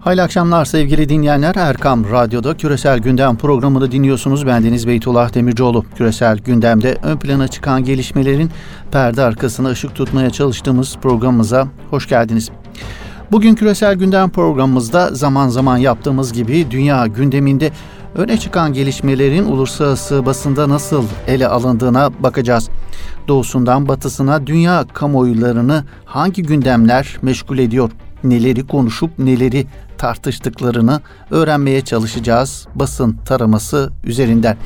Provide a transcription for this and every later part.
Hayırlı akşamlar sevgili dinleyenler. Erkam Radyo'da Küresel Gündem programını dinliyorsunuz. Bendeniz Beytullah Demircioğlu. Küresel Gündem'de ön plana çıkan gelişmelerin perde arkasına ışık tutmaya çalıştığımız programımıza hoş geldiniz. Bugün Küresel Gündem programımızda zaman zaman yaptığımız gibi dünya gündeminde öne çıkan gelişmelerin uluslararası basında nasıl ele alındığına bakacağız. Doğusundan batısına dünya kamuoylarını hangi gündemler meşgul ediyor? Neleri konuşup neleri tartıştıklarını öğrenmeye çalışacağız basın taraması üzerinden.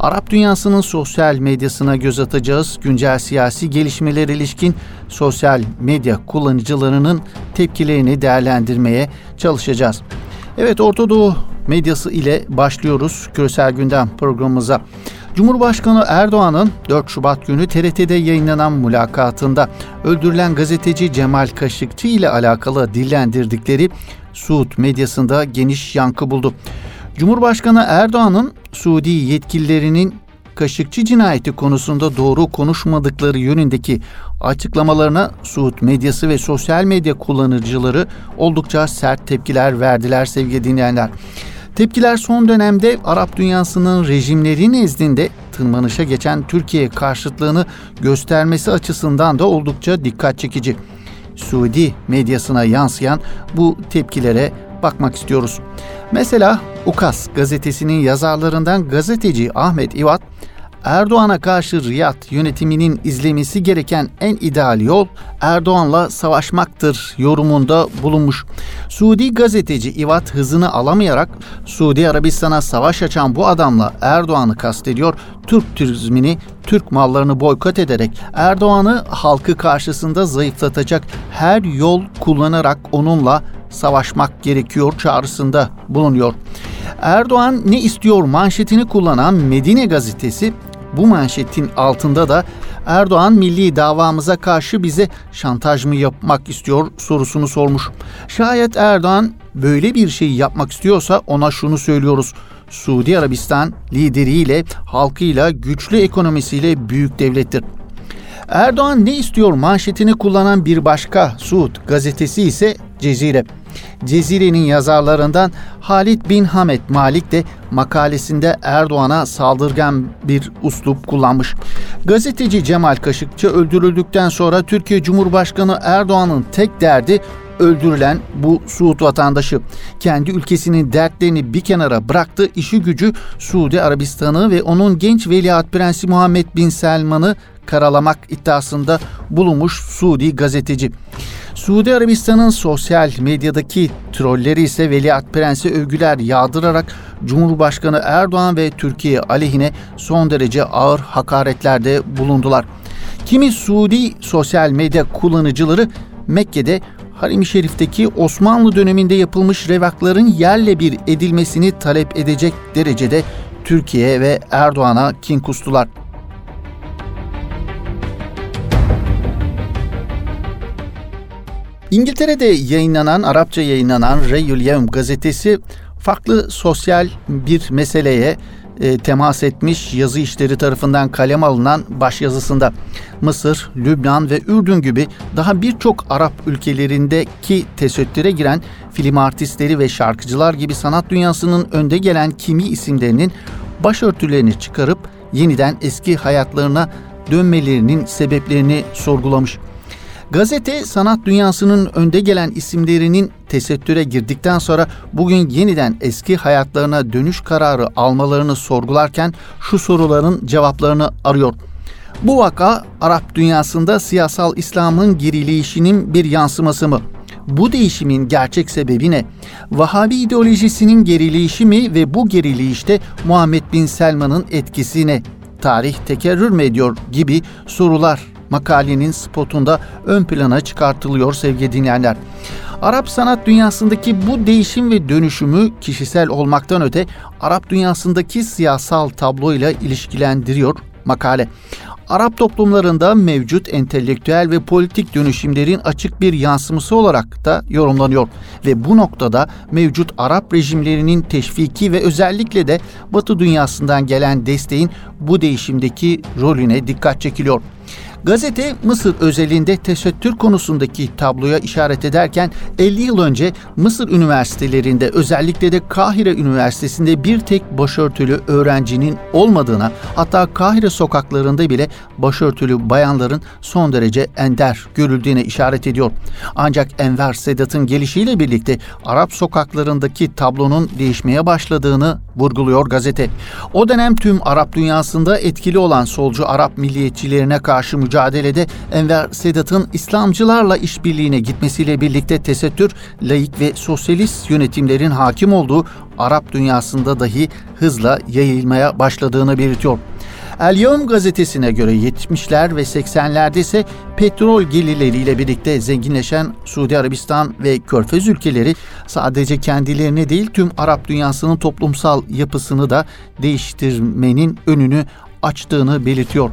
Arap dünyasının sosyal medyasına göz atacağız. Güncel siyasi gelişmeler ilişkin sosyal medya kullanıcılarının tepkilerini değerlendirmeye çalışacağız. Evet Orta Doğu medyası ile başlıyoruz küresel gündem programımıza. Cumhurbaşkanı Erdoğan'ın 4 Şubat günü TRT'de yayınlanan mülakatında öldürülen gazeteci Cemal Kaşıkçı ile alakalı dillendirdikleri Suud medyasında geniş yankı buldu. Cumhurbaşkanı Erdoğan'ın Suudi yetkililerinin Kaşıkçı cinayeti konusunda doğru konuşmadıkları yönündeki açıklamalarına Suud medyası ve sosyal medya kullanıcıları oldukça sert tepkiler verdiler sevgili dinleyenler. Tepkiler son dönemde Arap dünyasının rejimleri nezdinde tırmanışa geçen Türkiye karşıtlığını göstermesi açısından da oldukça dikkat çekici. Suudi medyasına yansıyan bu tepkilere bakmak istiyoruz. Mesela Ukas gazetesinin yazarlarından gazeteci Ahmet İvat Erdoğan'a karşı Riyad yönetiminin izlemesi gereken en ideal yol Erdoğan'la savaşmaktır yorumunda bulunmuş. Suudi gazeteci İvat hızını alamayarak Suudi Arabistan'a savaş açan bu adamla Erdoğan'ı kastediyor. Türk turizmini, Türk mallarını boykot ederek Erdoğan'ı halkı karşısında zayıflatacak her yol kullanarak onunla savaşmak gerekiyor çağrısında bulunuyor. Erdoğan ne istiyor manşetini kullanan Medine gazetesi bu manşetin altında da Erdoğan milli davamıza karşı bize şantaj mı yapmak istiyor sorusunu sormuş. Şayet Erdoğan böyle bir şey yapmak istiyorsa ona şunu söylüyoruz. Suudi Arabistan lideriyle, halkıyla, güçlü ekonomisiyle büyük devlettir. Erdoğan ne istiyor manşetini kullanan bir başka Suud gazetesi ise Cezire. Cezire'nin yazarlarından Halit bin Hamed Malik de makalesinde Erdoğan'a saldırgan bir uslup kullanmış. Gazeteci Cemal Kaşıkçı öldürüldükten sonra Türkiye Cumhurbaşkanı Erdoğan'ın tek derdi öldürülen bu Suud vatandaşı kendi ülkesinin dertlerini bir kenara bıraktı. işi gücü Suudi Arabistan'ı ve onun genç veliaht prensi Muhammed bin Selman'ı karalamak iddiasında bulunmuş Suudi gazeteci. Suudi Arabistan'ın sosyal medyadaki trolleri ise Veliaht Prens'e övgüler yağdırarak Cumhurbaşkanı Erdoğan ve Türkiye aleyhine son derece ağır hakaretlerde bulundular. Kimi Suudi sosyal medya kullanıcıları Mekke'de Harim-i Şerif'teki Osmanlı döneminde yapılmış revakların yerle bir edilmesini talep edecek derecede Türkiye ve Erdoğan'a kin kustular. İngiltere'de yayınlanan, Arapça yayınlanan Reyül Yevm gazetesi farklı sosyal bir meseleye e, temas etmiş yazı işleri tarafından kalem alınan başyazısında Mısır, Lübnan ve Ürdün gibi daha birçok Arap ülkelerindeki tesettüre giren film artistleri ve şarkıcılar gibi sanat dünyasının önde gelen kimi isimlerinin başörtülerini çıkarıp yeniden eski hayatlarına dönmelerinin sebeplerini sorgulamış. Gazete sanat dünyasının önde gelen isimlerinin tesettüre girdikten sonra bugün yeniden eski hayatlarına dönüş kararı almalarını sorgularken şu soruların cevaplarını arıyor. Bu vaka Arap dünyasında siyasal İslam'ın gerileyişinin bir yansıması mı? Bu değişimin gerçek sebebi ne? Vahabi ideolojisinin gerileyişi mi ve bu gerileyişte Muhammed Bin Selman'ın etkisi ne? Tarih tekerrür mü ediyor gibi sorular makalenin spotunda ön plana çıkartılıyor sevgili dinleyenler. Arap sanat dünyasındaki bu değişim ve dönüşümü kişisel olmaktan öte Arap dünyasındaki siyasal tabloyla ilişkilendiriyor makale. Arap toplumlarında mevcut entelektüel ve politik dönüşümlerin açık bir yansıması olarak da yorumlanıyor ve bu noktada mevcut Arap rejimlerinin teşviki ve özellikle de Batı dünyasından gelen desteğin bu değişimdeki rolüne dikkat çekiliyor. Gazete Mısır özelinde tesettür konusundaki tabloya işaret ederken 50 yıl önce Mısır üniversitelerinde özellikle de Kahire Üniversitesi'nde bir tek başörtülü öğrencinin olmadığına hatta Kahire sokaklarında bile başörtülü bayanların son derece ender görüldüğüne işaret ediyor. Ancak Enver Sedat'ın gelişiyle birlikte Arap sokaklarındaki tablonun değişmeye başladığını vurguluyor gazete. O dönem tüm Arap dünyasında etkili olan solcu Arap milliyetçilerine karşı mücadelede Enver Sedat'ın İslamcılarla işbirliğine gitmesiyle birlikte tesettür, laik ve sosyalist yönetimlerin hakim olduğu Arap dünyasında dahi hızla yayılmaya başladığını belirtiyor. El Yom gazetesine göre 70'ler ve 80'lerde ise petrol gelirleriyle birlikte zenginleşen Suudi Arabistan ve Körfez ülkeleri sadece kendilerini değil tüm Arap dünyasının toplumsal yapısını da değiştirmenin önünü açtığını belirtiyor.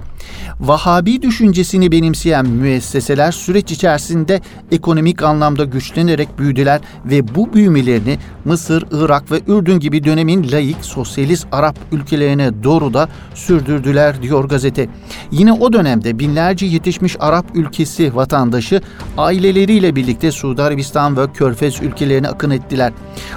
Vahabi düşüncesini benimseyen müesseseler süreç içerisinde ekonomik anlamda güçlenerek büyüdüler ve bu büyümelerini Mısır, Irak ve Ürdün gibi dönemin laik, sosyalist Arap ülkelerine doğru da sürdürdüler diyor gazete. Yine o dönemde binlerce yetişmiş Arap ülkesi vatandaşı aileleriyle birlikte Suudi Arabistan ve Körfez ülkelerine akın ettiler.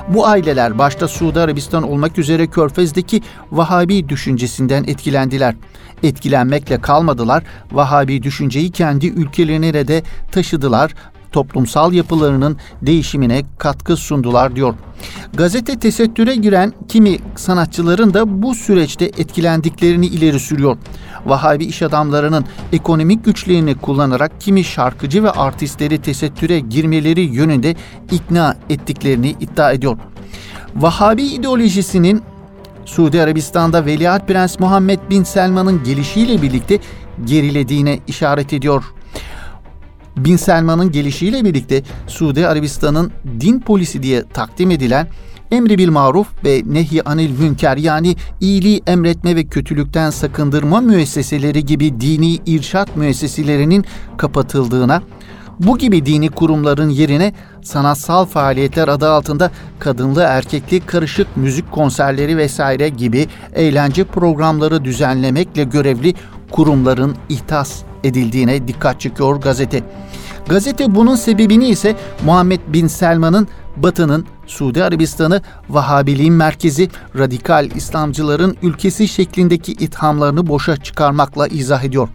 Bu aileler başta Suudi Arabistan olmak üzere Körfez'deki Vahabi düşüncesinden etkilendiler etkilenmekle kalmadılar, Vahabi düşünceyi kendi ülkelerine de taşıdılar, toplumsal yapılarının değişimine katkı sundular diyor. Gazete tesettüre giren kimi sanatçıların da bu süreçte etkilendiklerini ileri sürüyor. Vahabi iş adamlarının ekonomik güçlerini kullanarak kimi şarkıcı ve artistleri tesettüre girmeleri yönünde ikna ettiklerini iddia ediyor. Vahabi ideolojisinin Suudi Arabistan'da Veliaht Prens Muhammed Bin Selman'ın gelişiyle birlikte gerilediğine işaret ediyor. Bin Selman'ın gelişiyle birlikte Suudi Arabistan'ın din polisi diye takdim edilen emri bil maruf ve nehi anil münker yani iyiliği emretme ve kötülükten sakındırma müesseseleri gibi dini irşat müesseselerinin kapatıldığına, bu gibi dini kurumların yerine sanatsal faaliyetler adı altında kadınlı erkekli karışık müzik konserleri vesaire gibi eğlence programları düzenlemekle görevli kurumların ihtas edildiğine dikkat çekiyor gazete. Gazete bunun sebebini ise Muhammed Bin Selman'ın Batı'nın Suudi Arabistan'ı Vahabiliğin merkezi, radikal İslamcıların ülkesi şeklindeki ithamlarını boşa çıkarmakla izah ediyor.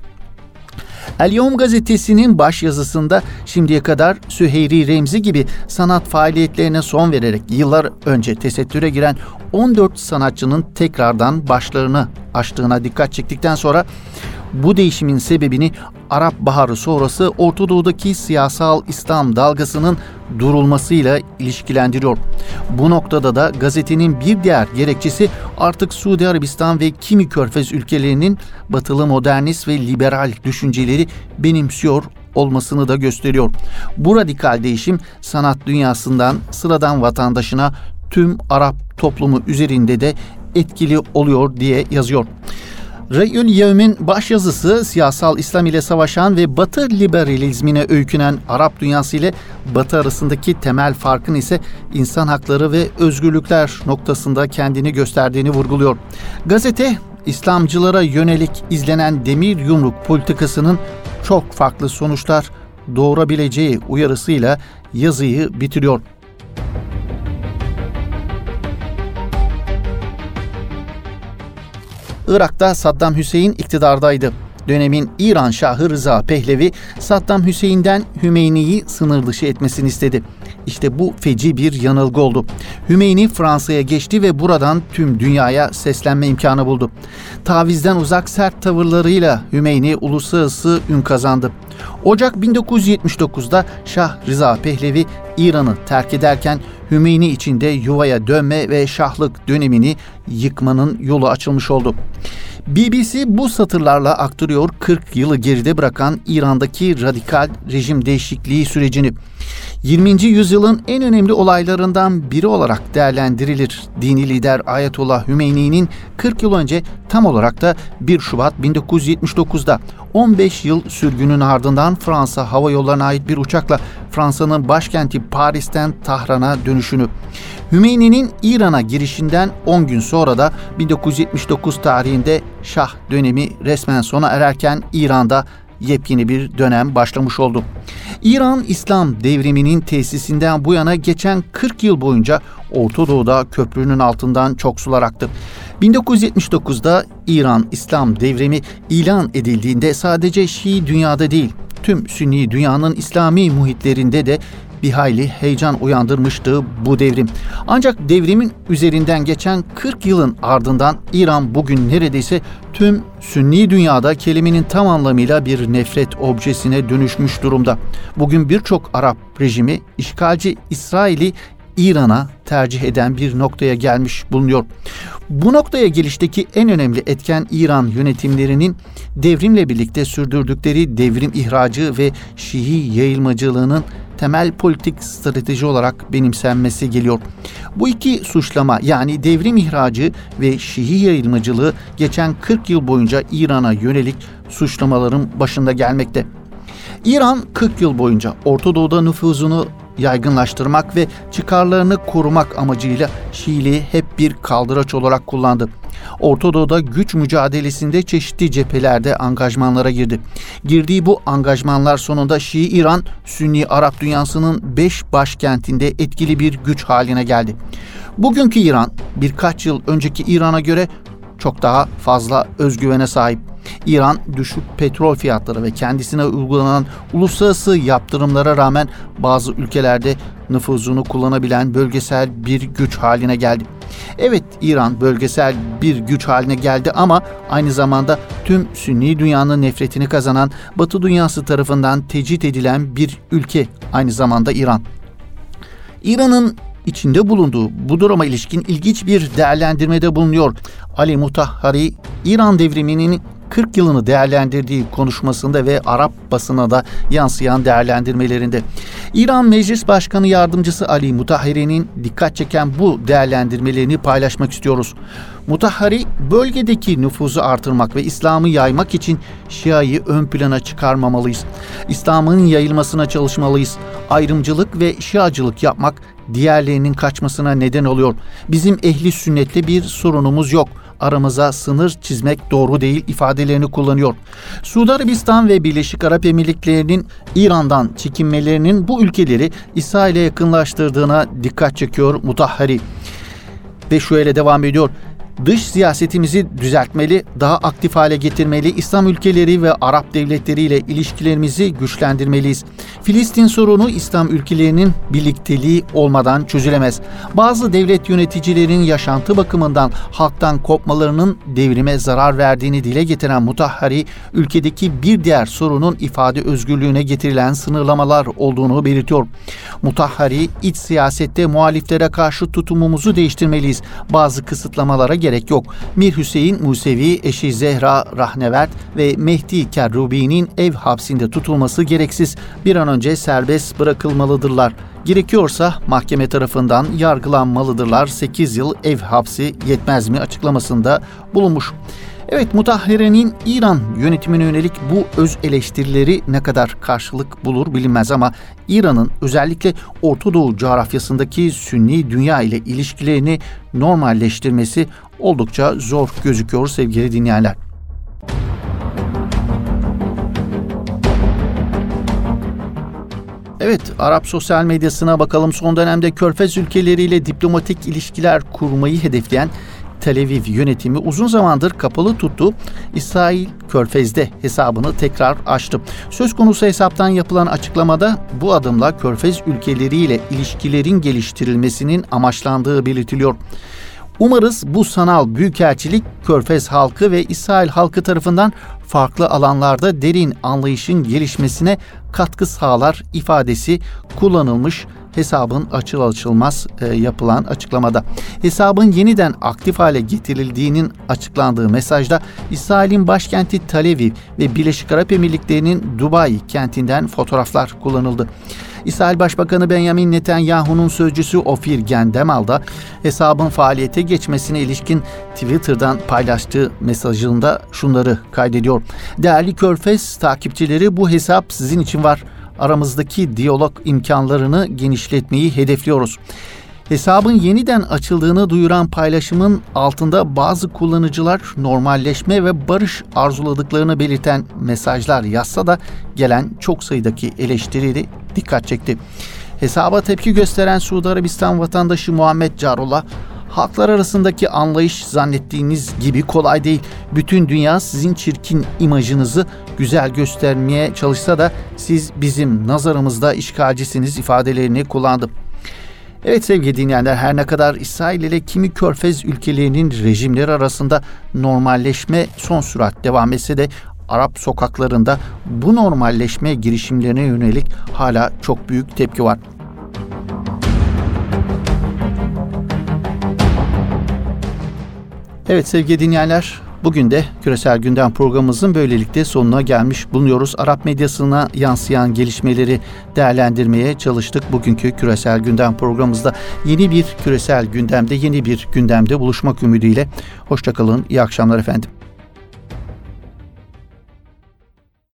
El gazetesinin baş yazısında şimdiye kadar Süheyri Remzi gibi sanat faaliyetlerine son vererek yıllar önce tesettüre giren 14 sanatçının tekrardan başlarını açtığına dikkat çektikten sonra bu değişimin sebebini Arap Baharı sonrası Orta Doğu'daki siyasal İslam dalgasının durulmasıyla ilişkilendiriyor. Bu noktada da gazetenin bir diğer gerekçesi artık Suudi Arabistan ve kimi körfez ülkelerinin batılı modernist ve liberal düşünceleri benimsiyor olmasını da gösteriyor. Bu radikal değişim sanat dünyasından sıradan vatandaşına tüm Arap toplumu üzerinde de etkili oluyor diye yazıyor. Reyül Yevm'in başyazısı siyasal İslam ile savaşan ve Batı liberalizmine öykünen Arap dünyası ile Batı arasındaki temel farkın ise insan hakları ve özgürlükler noktasında kendini gösterdiğini vurguluyor. Gazete İslamcılara yönelik izlenen demir yumruk politikasının çok farklı sonuçlar doğurabileceği uyarısıyla yazıyı bitiriyor. Irak'ta Saddam Hüseyin iktidardaydı. Dönemin İran Şahı Rıza Pehlevi Saddam Hüseyin'den Hümeyni'yi sınır dışı etmesini istedi. İşte bu feci bir yanılgı oldu. Hümeyni Fransa'ya geçti ve buradan tüm dünyaya seslenme imkanı buldu. Tavizden uzak sert tavırlarıyla Hümeyni uluslararası ün kazandı. Ocak 1979'da Şah Rıza Pehlevi İran'ı terk ederken Hümeyni içinde yuvaya dönme ve şahlık dönemini yıkmanın yolu açılmış oldu. BBC bu satırlarla aktarıyor 40 yılı geride bırakan İran'daki radikal rejim değişikliği sürecini. 20. yüzyılın en önemli olaylarından biri olarak değerlendirilir. Dini lider Ayetullah Hümeyni'nin 40 yıl önce tam olarak da 1 Şubat 1979'da 15 yıl sürgünün ardından Fransa Hava Yolları'na ait bir uçakla Fransa'nın başkenti Paris'ten Tahran'a dönüşünü. Hümeyni'nin İran'a girişinden 10 gün sonra da 1979 tarihinde Şah dönemi resmen sona ererken İran'da yepyeni bir dönem başlamış oldu. İran İslam devriminin tesisinden bu yana geçen 40 yıl boyunca Orta Doğu'da köprünün altından çok sular aktı. 1979'da İran İslam devrimi ilan edildiğinde sadece Şii dünyada değil, tüm Sünni dünyanın İslami muhitlerinde de bir hayli heyecan uyandırmıştı bu devrim. Ancak devrimin üzerinden geçen 40 yılın ardından İran bugün neredeyse tüm Sünni dünyada kelimenin tam anlamıyla bir nefret objesine dönüşmüş durumda. Bugün birçok Arap rejimi işgalci İsrail'i İran'a tercih eden bir noktaya gelmiş bulunuyor. Bu noktaya gelişteki en önemli etken İran yönetimlerinin devrimle birlikte sürdürdükleri devrim ihracı ve Şii yayılmacılığının temel politik strateji olarak benimsenmesi geliyor. Bu iki suçlama yani devrim ihracı ve Şii yayılmacılığı geçen 40 yıl boyunca İran'a yönelik suçlamaların başında gelmekte. İran 40 yıl boyunca Orta Doğu'da nüfuzunu yaygınlaştırmak ve çıkarlarını korumak amacıyla Şiiliği hep bir kaldıraç olarak kullandı. Orta Doğu'da güç mücadelesinde çeşitli cephelerde angajmanlara girdi. Girdiği bu angajmanlar sonunda Şii İran, Sünni Arap dünyasının beş başkentinde etkili bir güç haline geldi. Bugünkü İran birkaç yıl önceki İran'a göre çok daha fazla özgüvene sahip. İran düşük petrol fiyatları ve kendisine uygulanan uluslararası yaptırımlara rağmen bazı ülkelerde nüfuzunu kullanabilen bölgesel bir güç haline geldi. Evet İran bölgesel bir güç haline geldi ama aynı zamanda tüm Sünni dünyanın nefretini kazanan Batı dünyası tarafından tecrit edilen bir ülke aynı zamanda İran. İran'ın içinde bulunduğu bu duruma ilişkin ilginç bir değerlendirmede bulunuyor. Ali Mutahhari, İran devriminin 40 yılını değerlendirdiği konuşmasında ve Arap basına da yansıyan değerlendirmelerinde. İran Meclis Başkanı Yardımcısı Ali Mutahhari'nin dikkat çeken bu değerlendirmelerini paylaşmak istiyoruz. Mutahhari bölgedeki nüfuzu artırmak ve İslam'ı yaymak için Şia'yı ön plana çıkarmamalıyız. İslam'ın yayılmasına çalışmalıyız. Ayrımcılık ve Şiacılık yapmak diğerlerinin kaçmasına neden oluyor. Bizim ehli sünnetle bir sorunumuz yok.'' aramıza sınır çizmek doğru değil ifadelerini kullanıyor. Suudi Arabistan ve Birleşik Arap Emirlikleri'nin İran'dan çekinmelerinin bu ülkeleri İsrail'e yakınlaştırdığına dikkat çekiyor Mutahhari. Ve şöyle devam ediyor dış siyasetimizi düzeltmeli, daha aktif hale getirmeli, İslam ülkeleri ve Arap devletleriyle ilişkilerimizi güçlendirmeliyiz. Filistin sorunu İslam ülkelerinin birlikteliği olmadan çözülemez. Bazı devlet yöneticilerin yaşantı bakımından halktan kopmalarının devrime zarar verdiğini dile getiren Mutahhari, ülkedeki bir diğer sorunun ifade özgürlüğüne getirilen sınırlamalar olduğunu belirtiyor. Mutahhari, iç siyasette muhaliflere karşı tutumumuzu değiştirmeliyiz. Bazı kısıtlamalara gerek yok. Mir Hüseyin Musevi, eşi Zehra Rahnevert ve Mehdi Kerrubi'nin ev hapsinde tutulması gereksiz. Bir an önce serbest bırakılmalıdırlar. Gerekiyorsa mahkeme tarafından yargılanmalıdırlar. 8 yıl ev hapsi yetmez mi açıklamasında bulunmuş. Evet Mutahhire'nin İran yönetimine yönelik bu öz eleştirileri ne kadar karşılık bulur bilinmez ama İran'ın özellikle Orta Doğu coğrafyasındaki Sünni dünya ile ilişkilerini normalleştirmesi oldukça zor gözüküyor sevgili dinleyenler. Evet, Arap sosyal medyasına bakalım. Son dönemde Körfez ülkeleriyle diplomatik ilişkiler kurmayı hedefleyen Tel Aviv yönetimi uzun zamandır kapalı tuttu. İsrail Körfez'de hesabını tekrar açtı. Söz konusu hesaptan yapılan açıklamada bu adımla Körfez ülkeleriyle ilişkilerin geliştirilmesinin amaçlandığı belirtiliyor. Umarız bu sanal büyükelçilik Körfez halkı ve İsrail halkı tarafından farklı alanlarda derin anlayışın gelişmesine katkı sağlar ifadesi kullanılmış hesabın açıl açılmaz e, yapılan açıklamada. Hesabın yeniden aktif hale getirildiğinin açıklandığı mesajda İsrail'in başkenti Tel Aviv ve Birleşik Arap Emirlikleri'nin Dubai kentinden fotoğraflar kullanıldı. İsrail Başbakanı Benjamin Netanyahu'nun sözcüsü Ofir Gendemal da hesabın faaliyete geçmesine ilişkin Twitter'dan paylaştığı mesajında şunları kaydediyor. Değerli Körfez takipçileri bu hesap sizin için var aramızdaki diyalog imkanlarını genişletmeyi hedefliyoruz. Hesabın yeniden açıldığını duyuran paylaşımın altında bazı kullanıcılar normalleşme ve barış arzuladıklarını belirten mesajlar yazsa da gelen çok sayıdaki eleştiri dikkat çekti. Hesaba tepki gösteren Suudi Arabistan vatandaşı Muhammed Carullah Halklar arasındaki anlayış zannettiğiniz gibi kolay değil. Bütün dünya sizin çirkin imajınızı güzel göstermeye çalışsa da siz bizim nazarımızda işgalcisiniz ifadelerini kullandı. Evet sevgili dinleyenler her ne kadar İsrail ile kimi körfez ülkelerinin rejimleri arasında normalleşme son sürat devam etse de Arap sokaklarında bu normalleşme girişimlerine yönelik hala çok büyük tepki var. Evet sevgili dinleyenler Bugün de Küresel Gündem programımızın böylelikle sonuna gelmiş bulunuyoruz. Arap medyasına yansıyan gelişmeleri değerlendirmeye çalıştık. Bugünkü Küresel Gündem programımızda yeni bir küresel gündemde, yeni bir gündemde buluşmak ümidiyle. Hoşçakalın, iyi akşamlar efendim.